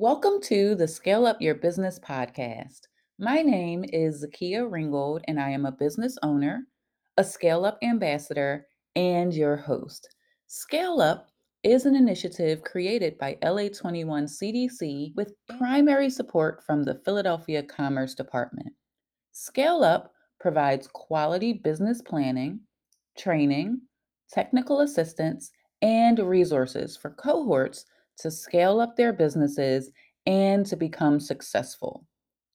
Welcome to the Scale Up Your Business podcast. My name is Zakia Ringgold, and I am a business owner, a Scale Up ambassador, and your host. Scale Up is an initiative created by LA21 CDC with primary support from the Philadelphia Commerce Department. Scale Up provides quality business planning, training, technical assistance, and resources for cohorts to scale up their businesses and to become successful,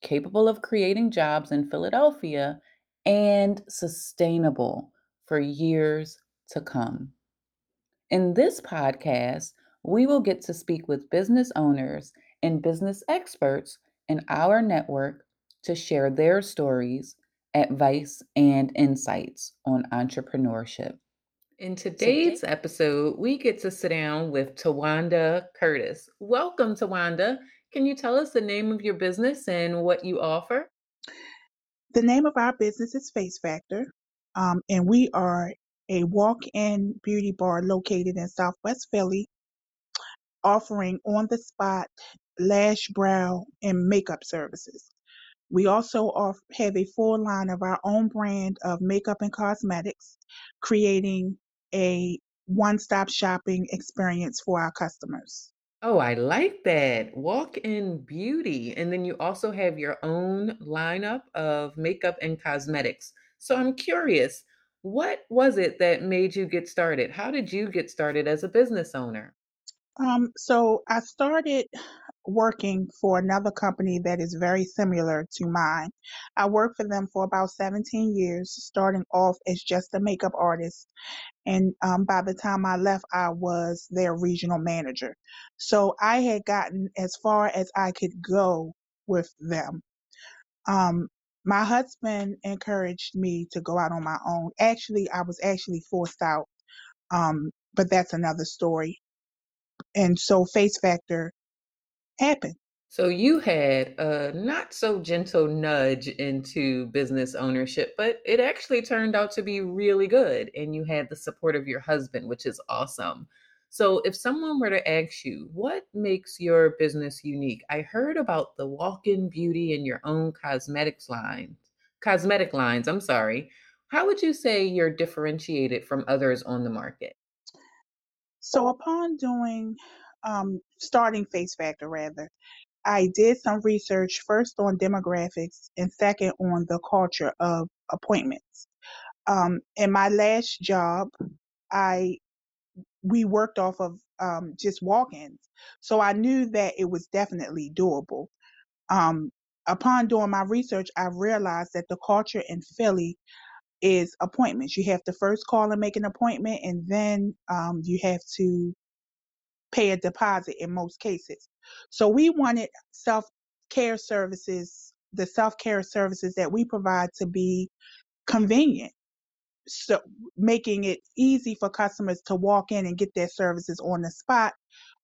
capable of creating jobs in Philadelphia and sustainable for years to come. In this podcast, we will get to speak with business owners and business experts in our network to share their stories, advice, and insights on entrepreneurship. In today's episode, we get to sit down with Towanda Curtis. Welcome, Towanda. Can you tell us the name of your business and what you offer? The name of our business is Face Factor, um, and we are a walk-in beauty bar located in Southwest Philly, offering on-the-spot lash, brow, and makeup services. We also have a full line of our own brand of makeup and cosmetics, creating a one-stop shopping experience for our customers. Oh, I like that. Walk in beauty. And then you also have your own lineup of makeup and cosmetics. So I'm curious, what was it that made you get started? How did you get started as a business owner? Um, so I started working for another company that is very similar to mine. I worked for them for about 17 years, starting off as just a makeup artist. And um, by the time I left, I was their regional manager. So I had gotten as far as I could go with them. Um, my husband encouraged me to go out on my own. Actually, I was actually forced out, um, but that's another story. And so Face Factor happened. So you had a not so gentle nudge into business ownership, but it actually turned out to be really good. And you had the support of your husband, which is awesome. So if someone were to ask you, what makes your business unique? I heard about the walk-in beauty and your own cosmetics lines, cosmetic lines, I'm sorry. How would you say you're differentiated from others on the market? So upon doing, um, starting Face Factor rather, I did some research first on demographics and second on the culture of appointments. Um, in my last job, I we worked off of um, just walk-ins, so I knew that it was definitely doable. Um, upon doing my research, I realized that the culture in Philly is appointments. You have to first call and make an appointment, and then um, you have to pay a deposit in most cases. So we wanted self care services, the self care services that we provide to be convenient. So making it easy for customers to walk in and get their services on the spot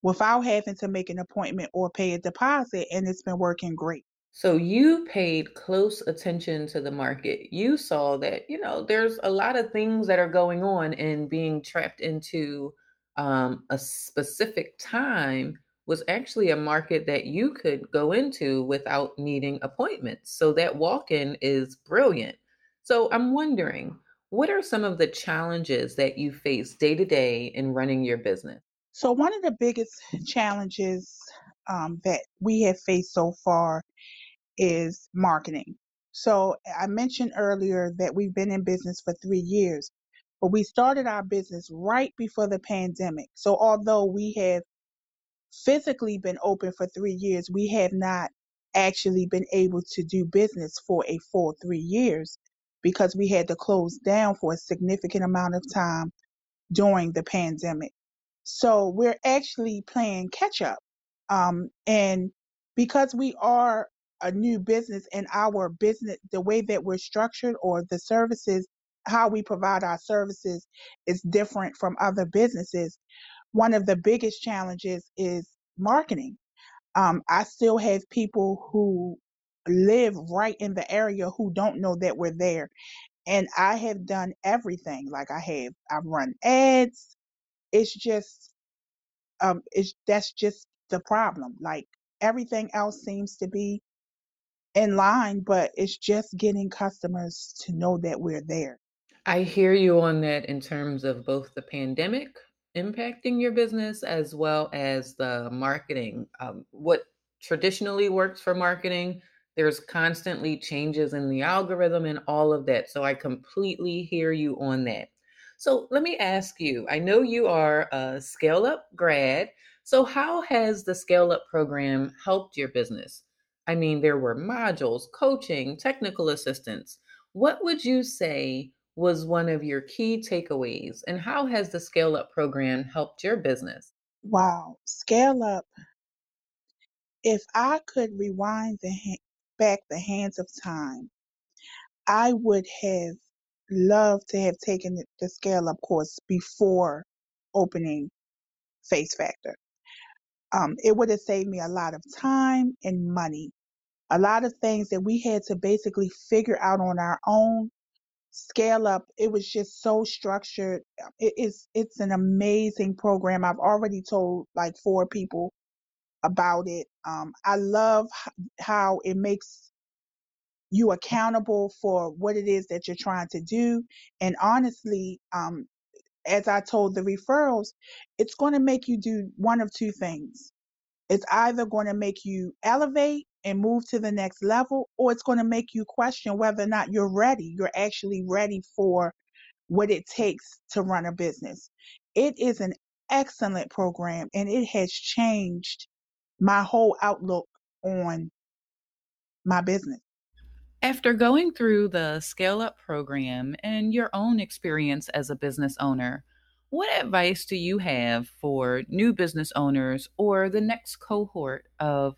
without having to make an appointment or pay a deposit. And it's been working great. So you paid close attention to the market. You saw that, you know, there's a lot of things that are going on and being trapped into um, a specific time was actually a market that you could go into without needing appointments. So that walk-in is brilliant. So I'm wondering, what are some of the challenges that you face day to day in running your business? So one of the biggest challenges um, that we have faced so far is marketing. So I mentioned earlier that we've been in business for three years, but we started our business right before the pandemic. So although we have physically been open for three years, we have not actually been able to do business for a full three years because we had to close down for a significant amount of time during the pandemic. So we're actually playing catch up. Um, and because we are a new business and our business, the way that we're structured or the services, how we provide our services is different from other businesses. One of the biggest challenges is marketing. Um, I still have people who live right in the area who don't know that we're there. And I have done everything. Like I have, I've run ads. It's just, um, it's that's just the problem. Like everything else seems to be in line, but it's just getting customers to know that we're there. I hear you on that in terms of both the pandemic impacting your business as well as the marketing. Um, what traditionally works for marketing, there's constantly changes in the algorithm and all of that. So I completely hear you on that. So let me ask you I know you are a Scale Up grad. So, how has the Scale Up program helped your business? I mean, there were modules, coaching, technical assistance. What would you say was one of your key takeaways, and how has the Scale Up program helped your business? Wow, Scale Up. If I could rewind the ha- back the hands of time, I would have loved to have taken the, Scale Up course before opening Face Factor. Um, it would have saved me a lot of time and money. A lot of things that we had to basically figure out on our own scale up it was just so structured. It is it's an amazing program. I've already told like four people about it. Um i love how it makes you accountable for what it is that you're trying to do. And honestly um as i told the referrals it's going to make you do one of two things it's either going to make you elevate and move to the next level, or it's going to make you question whether or not you're ready. You're actually ready for what it takes to run a business. It is an excellent program and it has changed my whole outlook on my business. After going through the Scale Up program and your own experience as a business owner, what advice do you have for new business owners or the next cohort of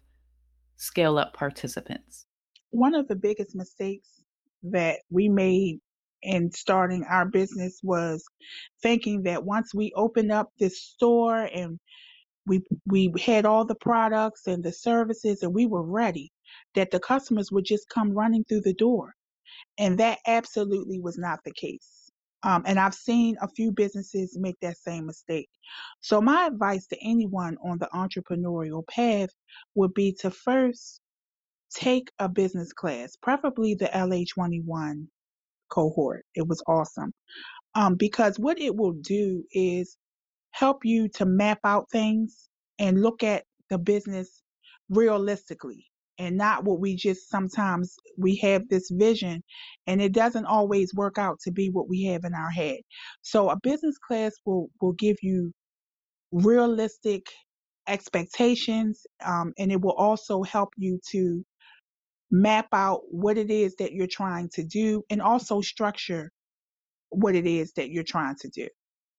Scale Up participants? One of the biggest mistakes that we made in starting our business was thinking that once we opened up this store and we we had all the products and the services and we were ready that the customers would just come running through the door and that absolutely was not the case um, and i've seen a few businesses make that same mistake. So my advice to anyone on the entrepreneurial path would be to first take a business class preferably the la21 cohort. It was awesome. Um, because what it will do is help you to map out things and look at the business realistically and not what we just sometimes we have this vision and it doesn't always work out to be what we have in our head. So a business class will will give you realistic expectations um, and it will also help you to map out what it is that you're trying to do and also structure what it is that you're trying to do.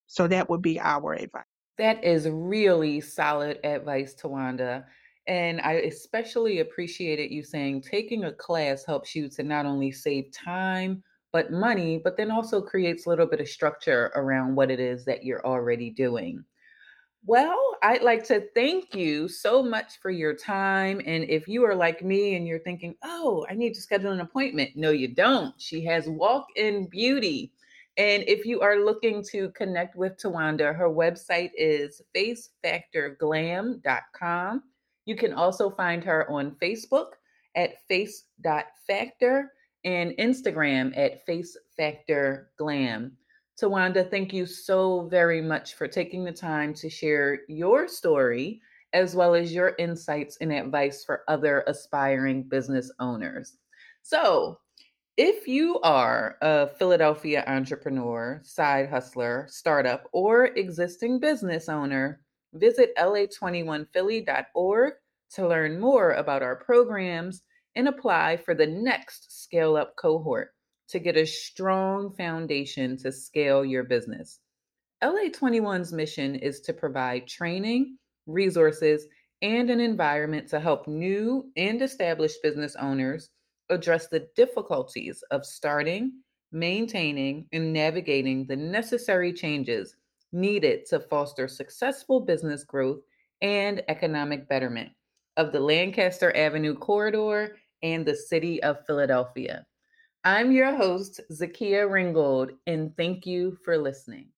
So that would be our advice. That is really solid advice, Towanda. And I especially appreciated you saying taking a class helps you to not only save time, but money, but then also creates a little bit of structure around what it is that you're already doing. Well, I'd like to thank you so much for your time. And if you are like me and you're thinking, oh, I need to schedule an appointment, no, you don't. She has walk in beauty. And if you are looking to connect with Towanda, her website is facefactorglam.com. You can also find her on Facebook at face.factor and Instagram at facefactorglam. Towanda, thank you so very much for taking the time to share your story as well as your insights and advice for other aspiring business owners. So, if you are a Philadelphia entrepreneur, side hustler, startup, or existing business owner, visit la21philly.org to learn more about our programs and apply for the next Scale Up cohort to get a strong foundation to scale your business. LA21's mission is to provide training, resources, and an environment to help new and established business owners address the difficulties of starting, maintaining, and navigating the necessary changes needed to foster successful business growth and economic betterment of the Lancaster Avenue corridor and the city of Philadelphia. I'm your host, Zakia Ringgold, and thank you for listening.